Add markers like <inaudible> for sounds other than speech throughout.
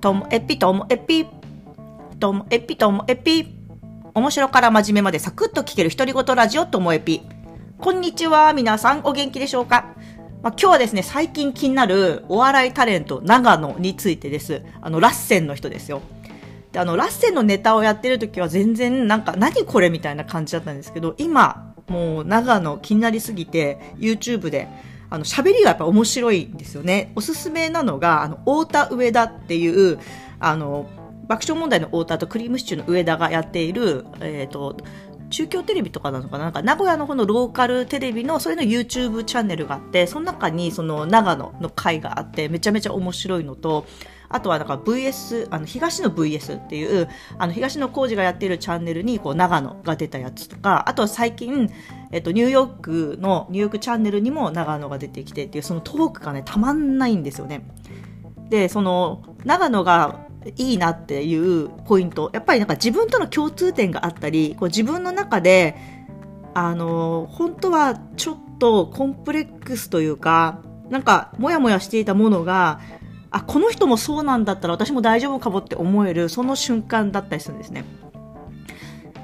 ともエピともエピ、ともエピともエピ。面白から真面目までサクッと聞ける独り言ラジオともエピ。こんにちは、皆さんお元気でしょうか？まあ、今日はですね、最近気になるお笑いタレント、長野についてです。あの、ラッセンの人ですよ。で、あの、ラッセンのネタをやってる時は全然なんか、何これみたいな感じだったんですけど、今、もう長野気になりすぎて、YouTube で、あの、喋りがやっぱ面白いんですよね。おすすめなのが、あの、太田上田っていう、あの、爆笑問題の太田とクリームシチューの上田がやっている、えっ、ー、と、中京テレビとかなのかな？なんか名古屋の方のローカルテレビのそれの YouTube チャンネルがあってその中にその長野の回があってめちゃめちゃ面白いのとあとはなんか VS あの東の VS っていうあの東野浩二がやっているチャンネルにこう長野が出たやつとかあとは最近、えっと、ニューヨークのニューヨークチャンネルにも長野が出てきてっていうそのトークがねたまんないんですよね。でその長野がいいなっていうポイントやっぱりなんか自分との共通点があったりこう自分の中であの本当はちょっとコンプレックスというかなんかモヤモヤしていたものがあこの人もそうなんだったら私も大丈夫かもって思えるその瞬間だったりするんですね。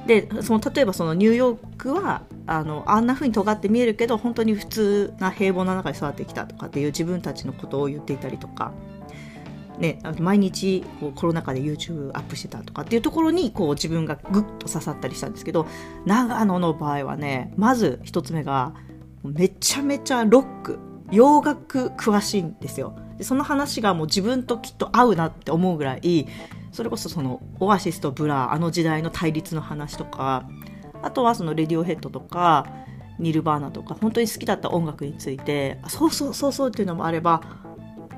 でその例えばそのニューヨークはあのあんな風に尖って見えるけど本当に普通な平凡な中で育ってきたとかっていう自分たちのことを言っていたりとかね、毎日こうコロナ禍で YouTube アップしてたとかっていうところにこう自分がグッと刺さったりしたんですけど長野の場合はねまず一つ目がめちゃめちゃロック洋楽詳しいんですよ。でその話がもう自分ときっと合うなって思うぐらいそれこそそのオアシスとブラーあの時代の対立の話とかあとはそのレディオヘッドとかニルバーナとか本当に好きだった音楽についてそうそうそうそうっていうのもあれば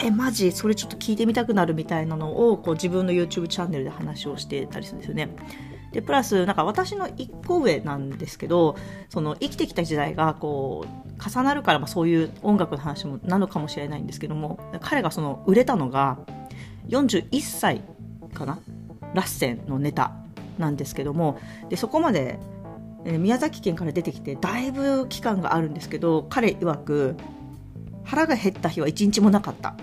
えマジ？それちょっと聞いてみたくなるみたいなのをこう自分の YouTube チャンネルで話をしてたりするんですよね。でプラスなんか私の1個上なんですけどその生きてきた時代がこう重なるから、まあ、そういう音楽の話もなのかもしれないんですけども彼がその売れたのが41歳かな？ラッセンのネタなんですけどもでそこまで宮崎県から出てきてだいぶ期間があるんですけど彼曰く腹が減った日は一日もなかった。っ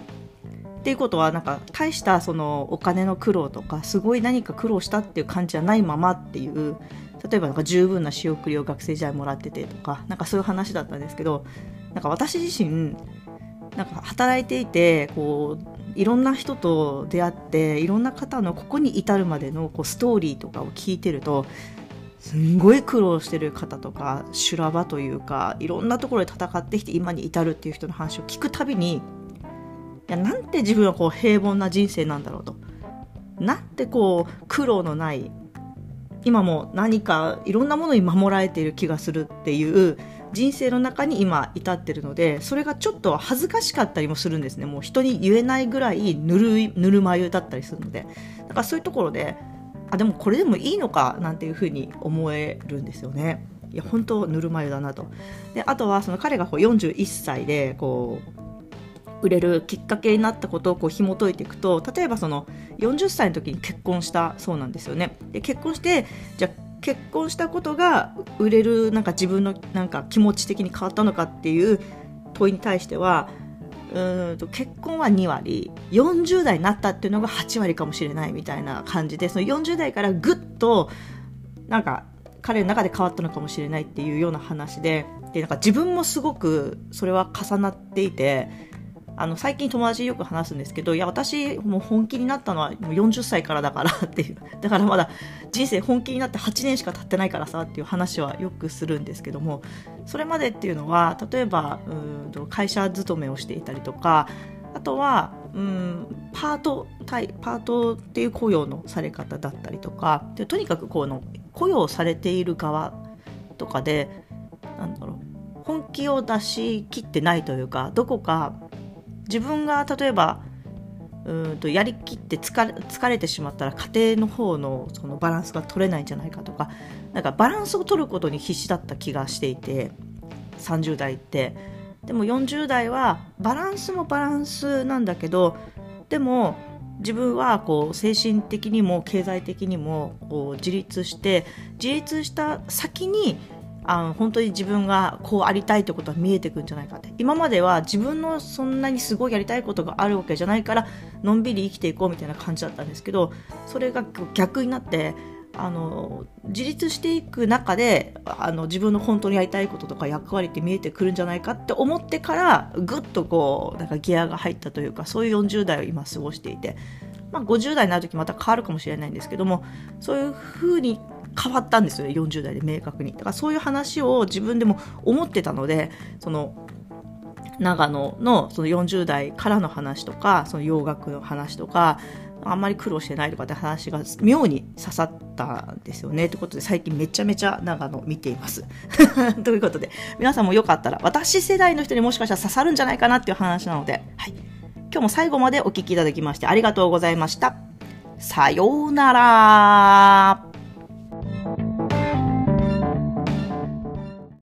ていうことはなんか大したそのお金の苦労とかすごい何か苦労したっていう感じじゃないままっていう例えばなんか十分な仕送りを学生時代もらっててとかなんかそういう話だったんですけどなんか私自身なんか働いていてこういろんな人と出会っていろんな方のここに至るまでのこうストーリーとかを聞いてるとすんごい苦労してる方とか修羅場というかいろんなところで戦ってきて今に至るっていう人の話を聞くたびにいやなんて自分はこう平凡な人生なんだろうと。なんてこう苦労のない今も何かいろんなものに守られている気がするっていう人生の中に今至ってるのでそれがちょっと恥ずかしかったりもするんですねもう人に言えないぐらいぬるいぬるま湯だったりするのでだからそういうところであでもこれでもいいのかなんていうふうに思えるんですよね。いや本当ぬるま湯だなとであとはその彼がこう41歳でこう売れるきっかけになったことをこう紐解いていくと例えばその40歳の時に結婚したそうなんですよね。で結婚してじゃ結婚したことが売れるなんか自分のなんか気持ち的に変わったのかっていう問いに対してはうんと結婚は2割40代になったっていうのが8割かもしれないみたいな感じでその40代からぐっとなんか彼の中で変わったのかもしれないっていうような話ででなんか自分もすごくそれは重なっていてあの最近友達よく話すんですけどいや私もう本気になったのはもう40歳からだから <laughs> っていう。だからまだ人生本気になって8年しか経ってないからさっていう話はよくするんですけどもそれまでっていうのは例えばうんと会社勤めをしていたりとかあとはうんパート対パートっていう雇用のされ方だったりとかでとにかくこの雇用されている側とかでなんだろう本気を出しきってないというかどこか自分が例えばうんとやりきって疲れ疲れてしまったら家庭の方のそのバランスが取れないんじゃないかとかなんかバランスを取ることに必死だった気がしていて30代って。でも40代はバランスもバランスなんだけどでも自分はこう精神的にも経済的にもこう自立して自立した先にあの本当に自分がこうありたいってことは見えてくんじゃないかって。今までは自分のそんなにすごいやりたいことがあるわけじゃないからのんびり生きていこうみたいな感じだったんですけどそれが逆になってあの自立していく中であの自分の本当にやりたいこととか役割って見えてくるんじゃないかって思ってからぐっとこうなんかギアが入ったというかそういう40代を今過ごしていて、まあ、50代になる時また変わるかもしれないんですけどもそういうふうに変わったんですよね40代で明確にだからそういう話を自分でも思ってたのでその長野のその40代からの話とかその洋楽の話とかあんまり苦労してないとかって話が妙に刺さったんですよね。ということで最近めちゃめちゃ長野見ています。<laughs> ということで皆さんもよかったら私世代の人にもしかしたら刺さるんじゃないかなっていう話なので、はい。今日も最後までお聴きいただきましてありがとうございました。さようなら。